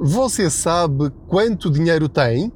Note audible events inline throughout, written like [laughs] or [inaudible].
Você sabe quanto dinheiro tem?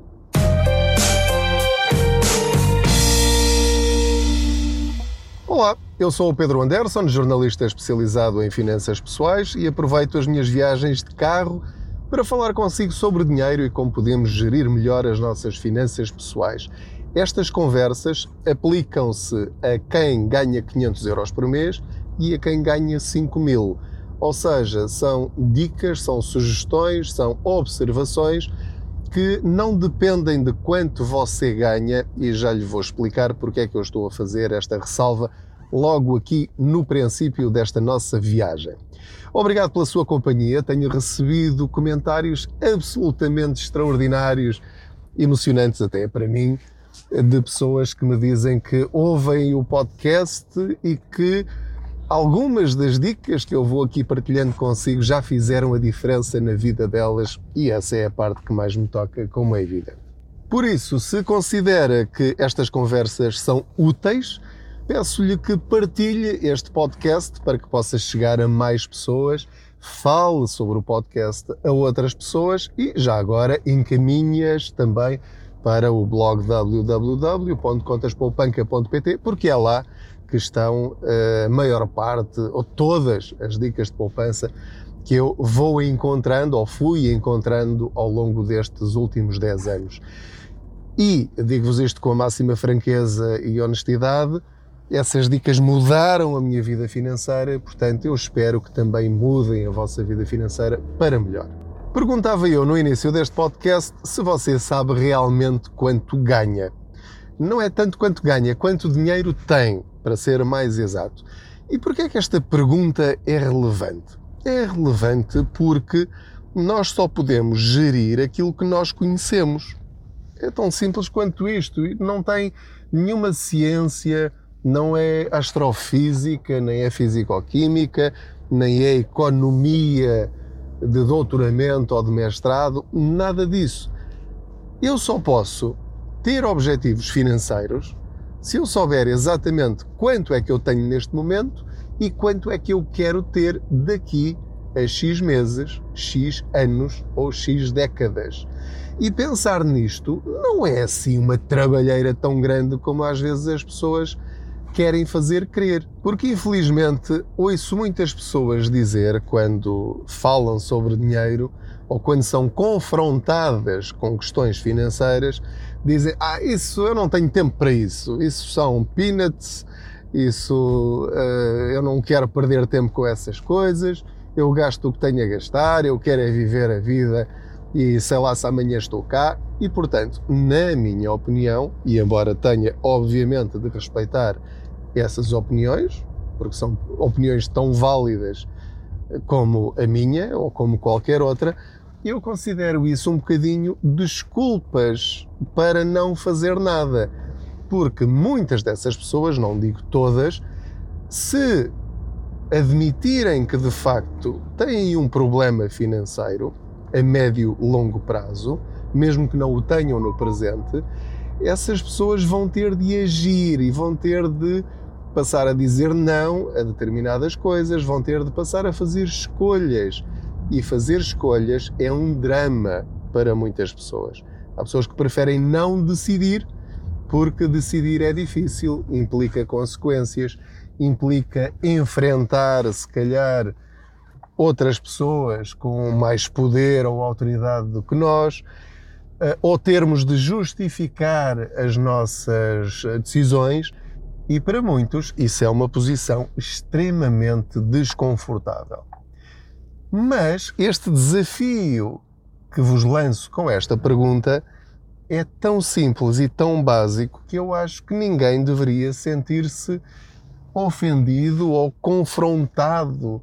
Olá, eu sou o Pedro Anderson, jornalista especializado em finanças pessoais e aproveito as minhas viagens de carro para falar consigo sobre dinheiro e como podemos gerir melhor as nossas finanças pessoais. Estas conversas aplicam-se a quem ganha 500 euros por mês e a quem ganha 5 mil. Ou seja, são dicas, são sugestões, são observações que não dependem de quanto você ganha e já lhe vou explicar porque é que eu estou a fazer esta ressalva logo aqui no princípio desta nossa viagem. Obrigado pela sua companhia, tenho recebido comentários absolutamente extraordinários, emocionantes até para mim, de pessoas que me dizem que ouvem o podcast e que algumas das dicas que eu vou aqui partilhando consigo já fizeram a diferença na vida delas e essa é a parte que mais me toca, como é evidente. Por isso, se considera que estas conversas são úteis, peço-lhe que partilhe este podcast para que possa chegar a mais pessoas, fale sobre o podcast a outras pessoas e já agora encaminhe-as também para o blog www.contaspoupanca.pt, porque é lá que estão a maior parte ou todas as dicas de poupança que eu vou encontrando ou fui encontrando ao longo destes últimos 10 anos. E digo-vos isto com a máxima franqueza e honestidade, essas dicas mudaram a minha vida financeira, portanto, eu espero que também mudem a vossa vida financeira para melhor. Perguntava eu no início deste podcast se você sabe realmente quanto ganha. Não é tanto quanto ganha, quanto dinheiro tem, para ser mais exato. E porquê é que esta pergunta é relevante? É relevante porque nós só podemos gerir aquilo que nós conhecemos. É tão simples quanto isto. Não tem nenhuma ciência, não é astrofísica, nem é fisicoquímica, nem é economia de doutoramento ou de mestrado, nada disso. Eu só posso ter objetivos financeiros se eu souber exatamente quanto é que eu tenho neste momento e quanto é que eu quero ter daqui a X meses, X anos ou X décadas. E pensar nisto não é assim uma trabalheira tão grande como às vezes as pessoas querem fazer crer. Porque infelizmente ouço muitas pessoas dizer quando falam sobre dinheiro ou quando são confrontadas com questões financeiras, dizem: Ah, isso eu não tenho tempo para isso, isso são peanuts, isso uh, eu não quero perder tempo com essas coisas, eu gasto o que tenho a gastar, eu quero é viver a vida e sei lá se amanhã estou cá. E portanto, na minha opinião, e embora tenha obviamente de respeitar essas opiniões, porque são opiniões tão válidas como a minha ou como qualquer outra, eu considero isso um bocadinho desculpas para não fazer nada. Porque muitas dessas pessoas, não digo todas, se admitirem que de facto têm um problema financeiro a médio longo prazo, mesmo que não o tenham no presente, essas pessoas vão ter de agir e vão ter de passar a dizer não a determinadas coisas, vão ter de passar a fazer escolhas. E fazer escolhas é um drama para muitas pessoas. Há pessoas que preferem não decidir porque decidir é difícil, implica consequências, implica enfrentar, se calhar, outras pessoas com mais poder ou autoridade do que nós, eh, ou termos de justificar as nossas decisões e para muitos isso é uma posição extremamente desconfortável. Mas este desafio que vos lanço com esta pergunta é tão simples e tão básico que eu acho que ninguém deveria sentir-se ofendido ou confrontado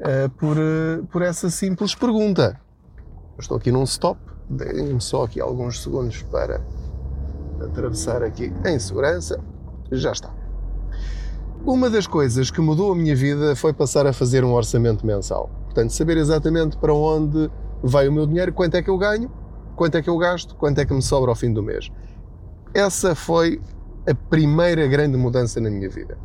uh, por, uh, por essa simples pergunta. Eu estou aqui num stop, deem-me só aqui alguns segundos para atravessar aqui em segurança já está. Uma das coisas que mudou a minha vida foi passar a fazer um orçamento mensal. Portanto, saber exatamente para onde vai o meu dinheiro, quanto é que eu ganho, quanto é que eu gasto, quanto é que me sobra ao fim do mês. Essa foi a primeira grande mudança na minha vida.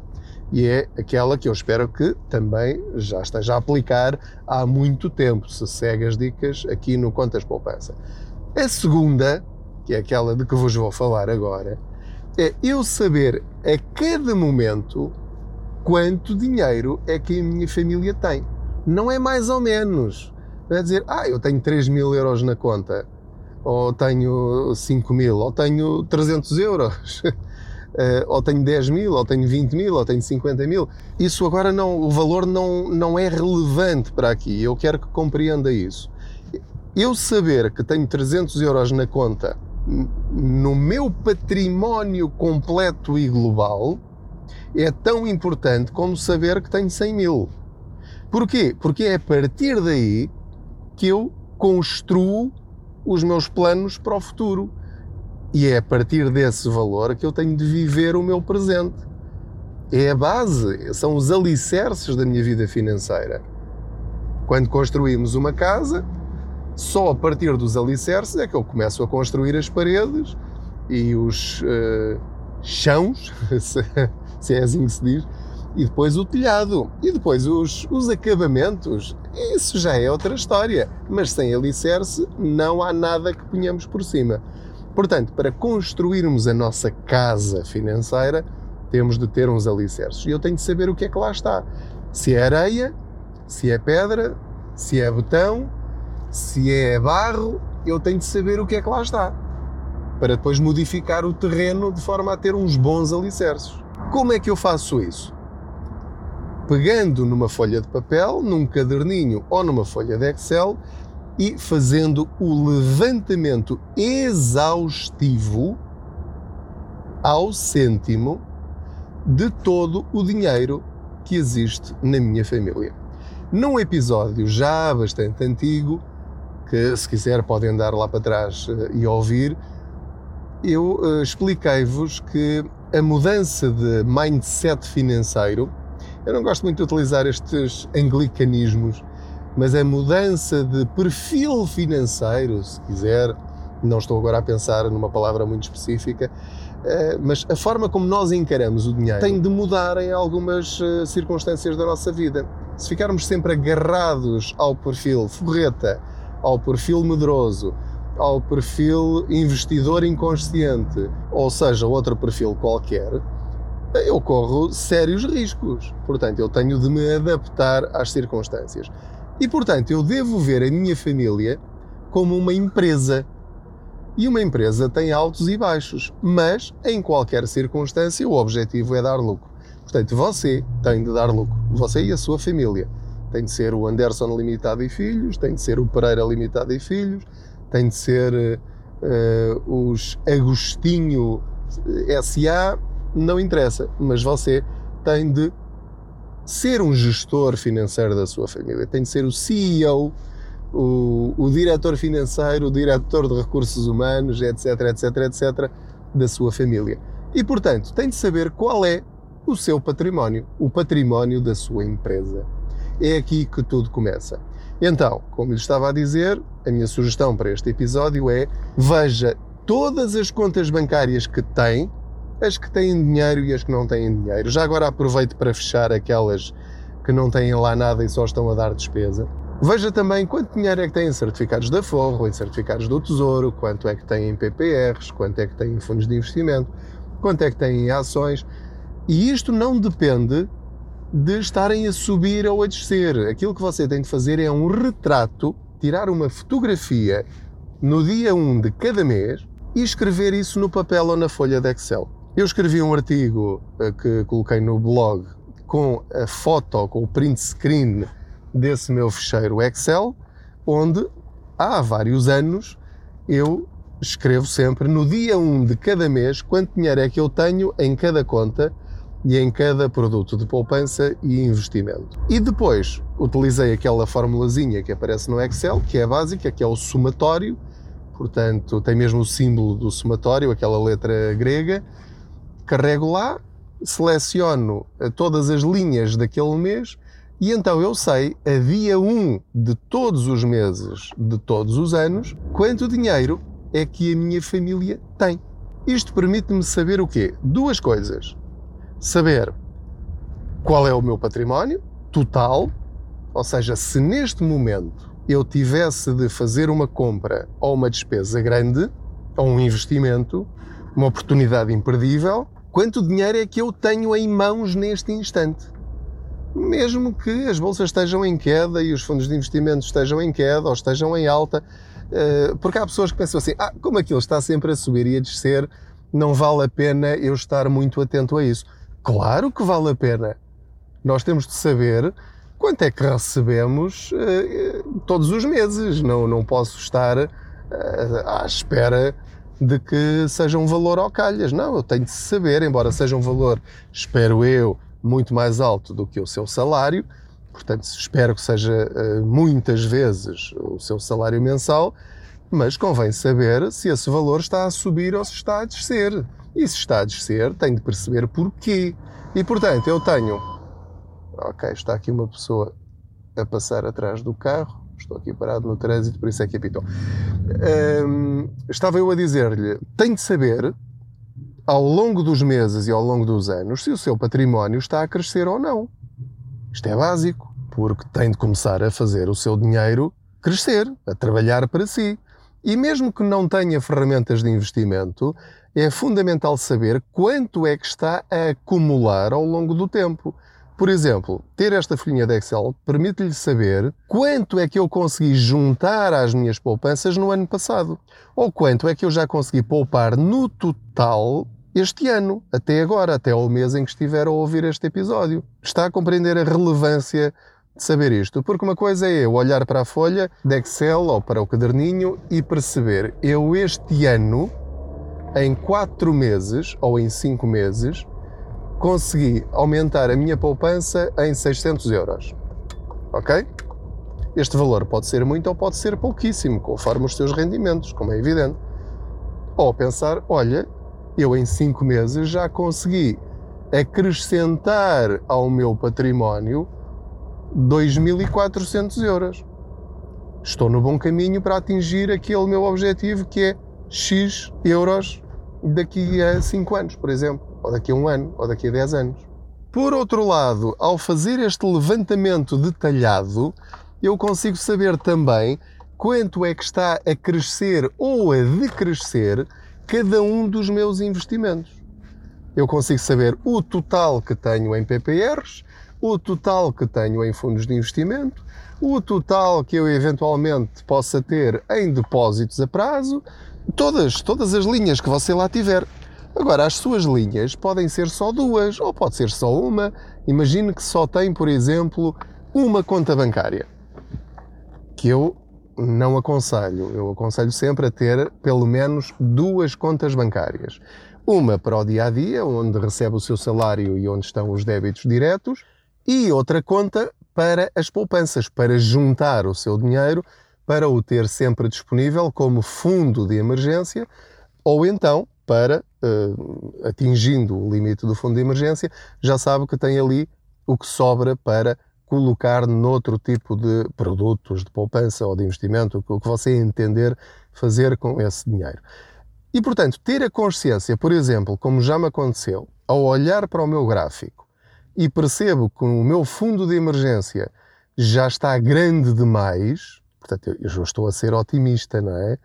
e é aquela que eu espero que também já esteja a aplicar há muito tempo, se segue as dicas aqui no Contas Poupança. A segunda, que é aquela de que vos vou falar agora, é eu saber a cada momento quanto dinheiro é que a minha família tem. Não é mais ou menos. Não é dizer, ah, eu tenho 3 mil euros na conta, ou tenho 5 mil, ou tenho 300 euros. uh, [laughs] ou tenho 10 mil, ou tenho 20 mil, ou tenho 50 mil. Isso agora não, o valor não, não é relevante para aqui. Eu quero que compreenda isso. Eu saber que tenho 300 euros na conta no meu património completo e global é tão importante como saber que tenho 100 mil. Porquê? Porque é a partir daí que eu construo os meus planos para o futuro. E é a partir desse valor que eu tenho de viver o meu presente. É a base, são os alicerces da minha vida financeira. Quando construímos uma casa, só a partir dos alicerces é que eu começo a construir as paredes e os uh, chãos, [laughs] se é assim que se diz, e depois o telhado, e depois os, os acabamentos. Isso já é outra história, mas sem alicerce não há nada que ponhamos por cima. Portanto, para construirmos a nossa casa financeira, temos de ter uns alicerces. E eu tenho de saber o que é que lá está. Se é areia, se é pedra, se é betão, se é barro, eu tenho de saber o que é que lá está. Para depois modificar o terreno de forma a ter uns bons alicerces. Como é que eu faço isso? Pegando numa folha de papel, num caderninho ou numa folha de Excel e fazendo o levantamento exaustivo ao cêntimo de todo o dinheiro que existe na minha família. Num episódio já bastante antigo, que se quiser podem andar lá para trás eh, e ouvir, eu uh, expliquei-vos que a mudança de mindset financeiro, eu não gosto muito de utilizar estes anglicanismos, mas a mudança de perfil financeiro, se quiser, não estou agora a pensar numa palavra muito específica, eh, mas a forma como nós encaramos o dinheiro tem de mudar em algumas eh, circunstâncias da nossa vida. Se ficarmos sempre agarrados ao perfil forreta, ao perfil medroso, ao perfil investidor inconsciente, ou seja, outro perfil qualquer, eu corro sérios riscos. Portanto, eu tenho de me adaptar às circunstâncias. E portanto, eu devo ver a minha família como uma empresa. E uma empresa tem altos e baixos, mas em qualquer circunstância o objetivo é dar lucro. Portanto, você tem de dar lucro, você e a sua família. Tem de ser o Anderson Limitado e Filhos, tem de ser o Pereira Limitado e Filhos, tem de ser uh, os Agostinho SA, não interessa, mas você tem de ser um gestor financeiro da sua família, tem de ser o CEO, o, o diretor financeiro, o diretor de recursos humanos, etc, etc, etc, da sua família. E, portanto, tem de saber qual é o seu património, o património da sua empresa. É aqui que tudo começa. Então, como lhe estava a dizer, a minha sugestão para este episódio é veja todas as contas bancárias que tem as que têm dinheiro e as que não têm dinheiro. Já agora aproveito para fechar aquelas que não têm lá nada e só estão a dar despesa. Veja também quanto dinheiro é que têm em certificados da Forro, em certificados do Tesouro, quanto é que têm em PPRs, quanto é que têm em fundos de investimento, quanto é que têm em ações. E isto não depende de estarem a subir ou a descer. Aquilo que você tem de fazer é um retrato, tirar uma fotografia no dia 1 de cada mês e escrever isso no papel ou na folha de Excel. Eu escrevi um artigo eh, que coloquei no blog com a foto, com o print screen desse meu fecheiro Excel, onde há vários anos eu escrevo sempre no dia 1 de cada mês quanto dinheiro é que eu tenho em cada conta e em cada produto de poupança e investimento. E depois utilizei aquela formulazinha que aparece no Excel, que é básica, que é o somatório, portanto tem mesmo o símbolo do somatório, aquela letra grega, carrego lá, seleciono eh, todas as linhas daquele mês e então eu sei, a dia 1 de todos os meses, de todos os anos, quanto dinheiro é que a minha família tem. Isto permite-me saber o quê? Duas coisas. Saber qual é o meu património total, ou seja, se neste momento eu tivesse de fazer uma compra ou uma despesa grande, ou um investimento, uma oportunidade imperdível, quanto dinheiro é que eu tenho em mãos neste instante? Mesmo que as bolsas estejam em queda e os fundos de investimento estejam em queda ou estejam em alta, eh, porque há pessoas que pensam assim: ah, como aquilo está sempre a subir e a descer, não vale a pena eu estar muito atento a isso. Claro que vale a pena. Nós temos de saber quanto é que recebemos uh, todos os meses. Não, não posso estar uh, à espera de que seja um valor ao calhas. Não, eu tenho de saber, embora seja um valor, espero eu, muito mais alto do que o seu salário, portanto, espero que seja uh, muitas vezes o seu salário mensal, mas convém saber se esse valor está a subir ou se está a descer. E se está a descer, tenho de perceber porquê. E portanto, eu tenho ok, está aqui uma pessoa a passar atrás do carro, estou aqui parado no trânsito, por isso é que apitou. Um, estava eu a dizer-lhe, tem de saber, ao longo dos meses e ao longo dos anos, se o seu património está a crescer ou não. Isto é básico, porque tem de começar a fazer o seu dinheiro crescer, a trabalhar para si. E mesmo que não tenha ferramentas de investimento, é fundamental saber quanto é que está a acumular ao longo do tempo. Por exemplo, ter esta folhinha de Excel permite-lhe saber quanto é que eu consegui juntar às minhas poupanças no ano passado, ou quanto é que eu já consegui poupar no total este ano, até agora, até ao mês em que estiver a ouvir este episódio. Está a compreender a relevância de saber isto? Porque uma coisa é eu olhar para a folha de Excel ou para o caderninho e perceber, eu este ano, em 4 meses ou em 5 meses, consegui aumentar a minha poupança em 600 euros. Ok? Este valor pode ser muito ou pode ser pouquíssimo, conforme os seus rendimentos, como é evidente. Ou pensar, olha, eu em 5 meses já consegui acrescentar ao meu património 2.400 euros. Estou no bom caminho para atingir aquele meu objetivo que é X euros daqui a 5 anos, por exemplo ou daqui a um ano, ou daqui a 10 anos. Por outro lado, ao fazer este levantamento detalhado, eu consigo saber também quanto é que está a crescer ou a decrescer cada um dos meus investimentos. Eu consigo saber o total que tenho em PPRs, o total que tenho em fundos de investimento, o total que eu eventualmente possa ter em depósitos a prazo, todas, todas as linhas que você lá tiver. Agora, as suas linhas podem ser só duas ou pode ser só uma. Imagine que só tem, por exemplo, uma conta bancária. Que eu não aconselho. Eu aconselho sempre a ter pelo menos duas contas bancárias. Uma para o dia a dia, onde recebe o seu salário e onde estão os débitos diretos, e outra conta para as poupanças, para juntar o seu dinheiro para o ter sempre disponível como fundo de emergência ou então para, uh, atingindo o limite do fundo de emergência, já sabe que tem ali o que sobra para colocar noutro tipo de produtos de poupança ou de investimento, o que você entender fazer com esse dinheiro. E, portanto, ter a consciência, por exemplo, como já me aconteceu, ao olhar para o meu gráfico e percebo que o meu fundo de emergência já está grande demais, portanto, eu já estou a ser otimista, não é?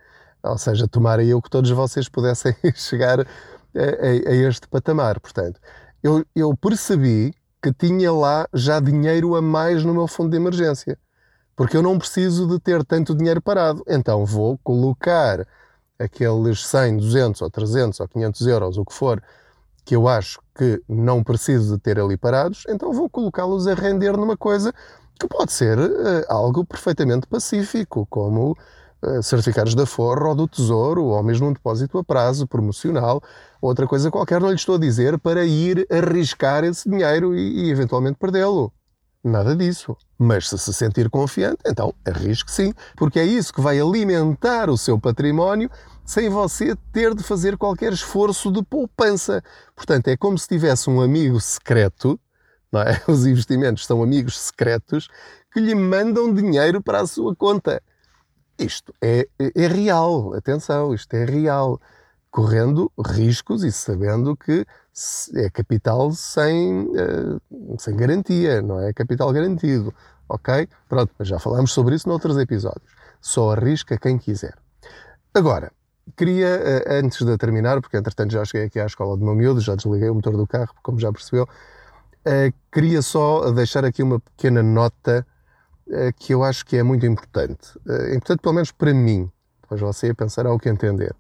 Ou seja, tomara eu que todos vocês pudessem [laughs] chegar a, a, a este patamar. Portanto, eu, eu percebi que tinha lá já dinheiro a mais no meu fundo de emergência. Porque eu não preciso de ter tanto dinheiro parado. Então vou colocar aqueles 100, 200 ou 300 ou 500 euros, o que for, que eu acho que não preciso de ter ali parados, então vou colocá-los a render numa coisa que pode ser uh, algo perfeitamente pacífico, como eh, certificados da Forra ou do Tesouro, ou mesmo um depósito a prazo promocional, outra coisa qualquer, não lhe estou a dizer para ir arriscar esse dinheiro e, e eventualmente perdê-lo. Nada disso. Mas se se sentir confiante, então arrisque sim, porque é isso que vai alimentar o seu património sem você ter de fazer qualquer esforço de poupança. Portanto, é como se tivesse um amigo secreto, é? [laughs] os investimentos são amigos secretos, que lhe mandam dinheiro para a sua conta. Isto é, é, real, atenção, isto é real. Correndo riscos e sabendo que é capital sem, uh, sem garantia, não é capital garantido. Ok? Pronto, mas já falámos sobre isso noutros episódios. Só arrisca quem quiser. Agora, queria, uh, antes de terminar, porque entretanto já cheguei aqui à escola do meu miúdo, já desliguei o motor do carro, como já percebeu, uh, queria só deixar aqui uma pequena nota que eu acho que é muito importante. É importante, pelo menos para mim. Depois você pensará o que entender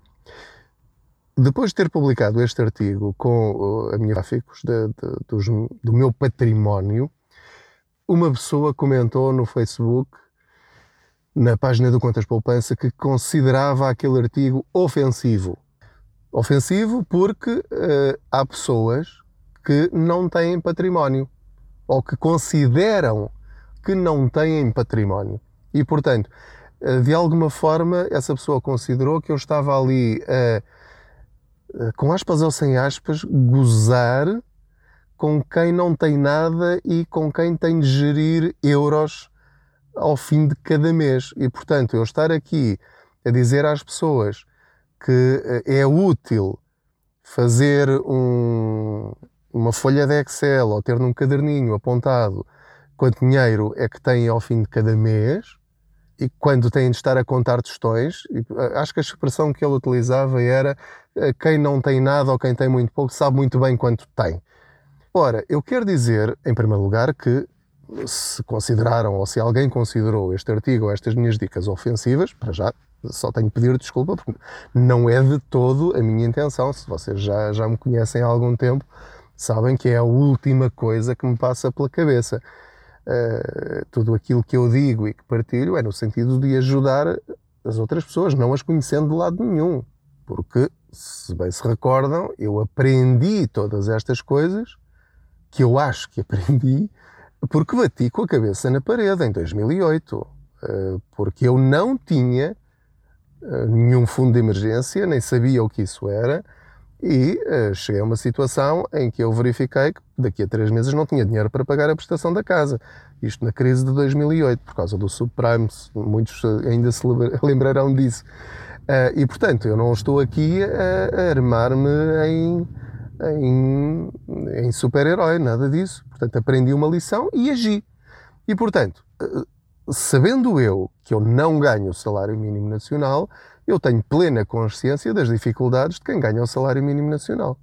depois de ter publicado este artigo com a minha gráficos de, de, dos, do meu património, uma pessoa comentou no Facebook, na página do Contas Poupança, que considerava aquele artigo ofensivo. Ofensivo porque uh, há pessoas que não têm património ou que consideram que não têm património. E, portanto, uh, de alguma forma, essa pessoa considerou que eu estava ali a. Eh, com aspas ou sem aspas, gozar com quem não tem nada e com quem tem de gerir euros ao fim de cada mês. E, portanto, eu estar aqui a dizer às pessoas que eh, é útil fazer um, uma folha de Excel ou ter num caderninho apontado quanto dinheiro é que tem ao fim de cada mês e quando têm de estar a contar tostões, eh, acho que a expressão que ele utilizava era eh, quem não tem nada ou quem tem muito pouco sabe muito bem quanto tem. Ora, eu quero dizer, em primeiro lugar, que se consideraram ou se alguém considerou este artigo ou estas minhas dicas ofensivas, para já só tenho que pedir desculpa, porque não é de todo a minha intenção. Se vocês já, já me conhecem há algum tempo, sabem que é a última coisa que me passa pela cabeça. Uh, tudo aquilo que eu digo e que partilho é no sentido de ajudar as outras pessoas, não as conhecendo de lado nenhum. Porque, se bem se recordam, eu aprendi todas estas coisas que eu acho que aprendi porque bati com a cabeça na parede em 2008. Eh, porque eu não tinha eh, nenhum fundo de emergência, nem sabia o que isso era, e uh, cheguei a uma situação em que eu verifiquei que daqui a três meses não tinha dinheiro para pagar a prestação da casa. Isto na crise de 2008, por causa do subprime, muitos ainda se [laughs] lembrarão disso. Uh, e portanto, eu não estou aqui a, a armar-me em, em, em super-herói, nada disso. Portanto, aprendi uma lição e agi. E portanto, sabendo eu que eu não ganho o salário mínimo nacional, eu tenho plena consciência das dificuldades de quem ganha o salário mínimo nacional.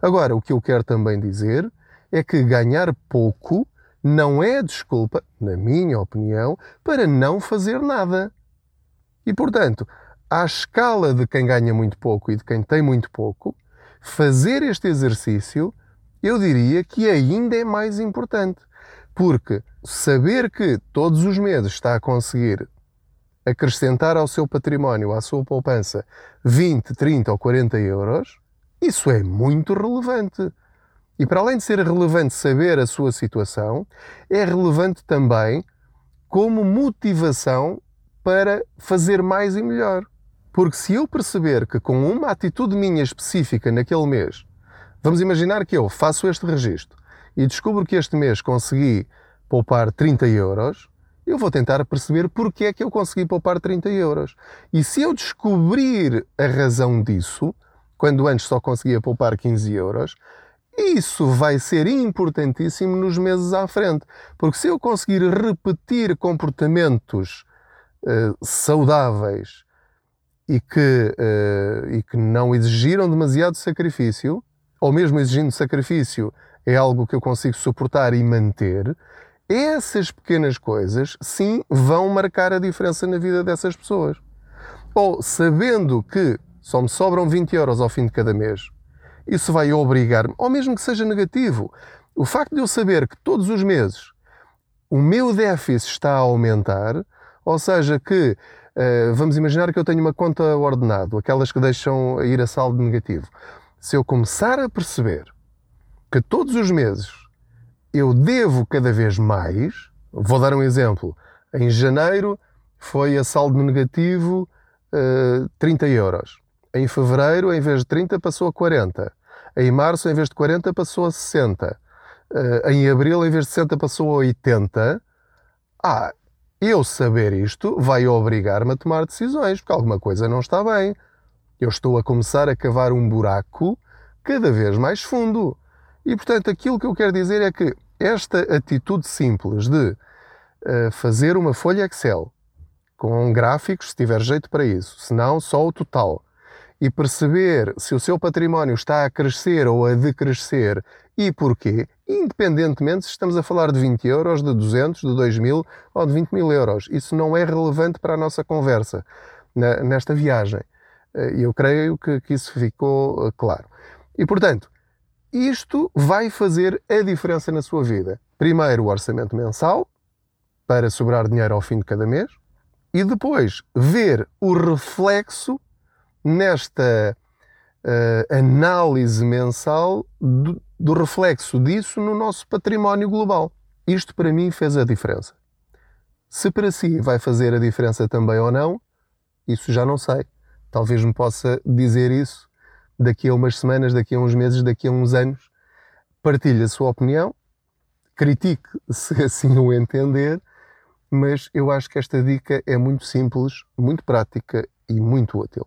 Agora, o que eu quero também dizer é que ganhar pouco não é desculpa, na minha opinião, para não fazer nada. E, portanto, à escala de quem ganha muito pouco e de quem tem muito pouco, fazer este exercício, eu diria que ainda é mais importante. Porque saber que todos os meses está a conseguir acrescentar ao seu património, à sua poupança, 20, 30 ou 40 euros, isso é muito relevante. E para além de ser relevante saber a sua situação, é relevante também como motivação para fazer mais e melhor. Porque se eu perceber que com uma atitude minha específica naquele mês, vamos imaginar que eu faço este registro e descubro que este mês consegui poupar 30 euros, eu vou tentar perceber porque é que eu consegui poupar 30 euros. E se eu descobrir a razão disso, quando antes só conseguia poupar 15 euros, isso vai ser importantíssimo nos meses à frente. Porque se eu conseguir repetir comportamentos uh, saudáveis e que, uh, e que não exigiram demasiado sacrifício, ou mesmo exigindo sacrifício, é algo que eu consigo suportar e manter, essas pequenas coisas, sim, vão marcar a diferença na vida dessas pessoas. Ou sabendo que só me sobram 20 euros ao fim de cada mês, isso vai obrigar-me, ou mesmo que seja negativo, o facto de eu saber que todos os meses o meu déficit está a aumentar, ou seja, que uh, vamos imaginar que eu tenho uma conta ordenado, aquelas que deixam ir a saldo negativo. Se eu começar a perceber que todos os meses eu devo cada vez mais. Vou dar um exemplo. Em janeiro foi a saldo negativo uh, eh, 30 euros. Em fevereiro, em vez de 30, passou a 40. Em março, em vez de 40, passou a 60. Uh, eh, em abril, em vez de 60, passou a 80. Ah, eu saber isto vai obrigar-me a tomar decisões, porque alguma coisa não está bem. Eu estou a começar a cavar um buraco cada vez mais fundo. E portanto, aquilo que eu quero dizer é que esta atitude simples de uh, fazer uma folha Excel com gráficos, se tiver jeito para isso, se não, só o total, e perceber se o seu património está a crescer ou a decrescer e porquê, independentemente se estamos a falar de 20 euros, de 200, de 2 mil ou de 20 mil euros. Isso não é relevante para a nossa conversa nesta viagem. Eh, e eu creio que, que isso ficou eh, claro. E, portanto, isto vai fazer a diferença na sua vida. Primeiro, o orçamento mensal, para sobrar dinheiro ao fim de cada mês, e depois ver o reflexo nesta uh, análise mensal do, do reflexo disso no nosso património global. Isto para mim fez a diferença. Se para si vai fazer a diferença também ou não, isso já não sei. Talvez me possa dizer isso daqui a umas semanas, daqui a uns meses, daqui a uns anos. Partilhe a sua opinião, critique [laughs] se assim o entender, mas eu acho que esta dica é muito simples, muito prática e muito útil.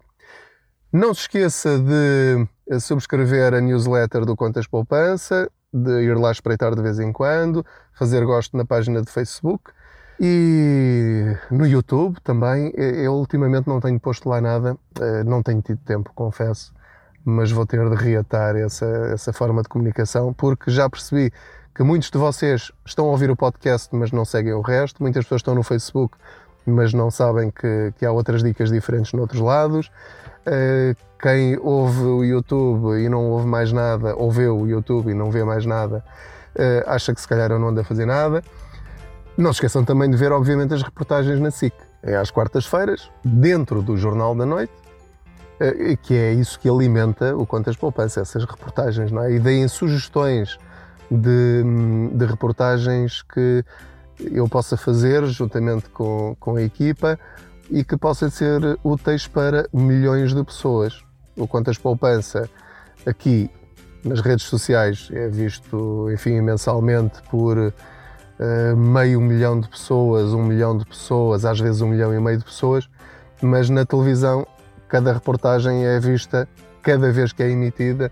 Não se esqueça de subscrever a newsletter do Contas Poupança, de ir lá espreitar de vez em quando, fazer gosto na página de Facebook e no YouTube também. Eu ultimamente não tenho posto lá nada, eh, não tenho tido tempo, confesso, mas vou ter de reatar essa, essa forma de comunicação porque já percebi que muitos de vocês estão a ouvir o podcast, mas não seguem o resto. Muitas pessoas estão no Facebook, mas não sabem que, que há outras dicas diferentes noutros lados. Uh, quem ouve o YouTube e não ouve mais nada, ou vê o YouTube e não vê mais nada, uh, acha que se calhar eu não ando a fazer nada. Não se esqueçam também de ver, obviamente, as reportagens na SIC. É às quartas-feiras, dentro do Jornal da Noite, que é isso que alimenta o Contas Poupança, essas reportagens, não é? E deem sugestões de, de reportagens que eu possa fazer juntamente com, com a equipa e que possam ser úteis para milhões de pessoas. O Quantas Poupança aqui nas redes sociais é visto, enfim, mensalmente por uh, meio milhão de pessoas, um milhão de pessoas, às vezes um milhão e meio de pessoas, mas na televisão cada reportagem é vista cada vez que é emitida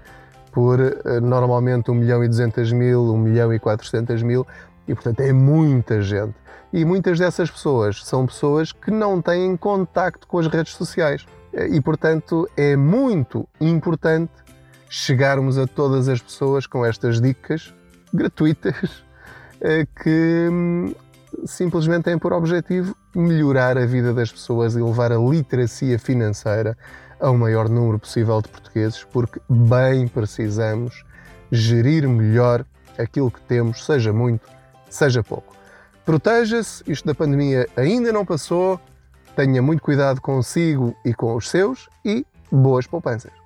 por uh, normalmente 1 milhão e 200 mil, 1 milhão e 400 mil, e portanto é muita gente. E muitas dessas pessoas são pessoas que não têm contacto com as redes sociais. E portanto é muito importante chegarmos a todas as pessoas com estas dicas gratuitas eh, que hum, simplesmente têm por objetivo melhorar a vida das pessoas e levar a literacia financeira ao maior número possível de portugueses, porque bem precisamos gerir melhor aquilo que temos, seja muito, seja pouco. Proteja-se, isto da pandemia ainda não passou, tenha muito cuidado consigo e com os seus e boas poupanças.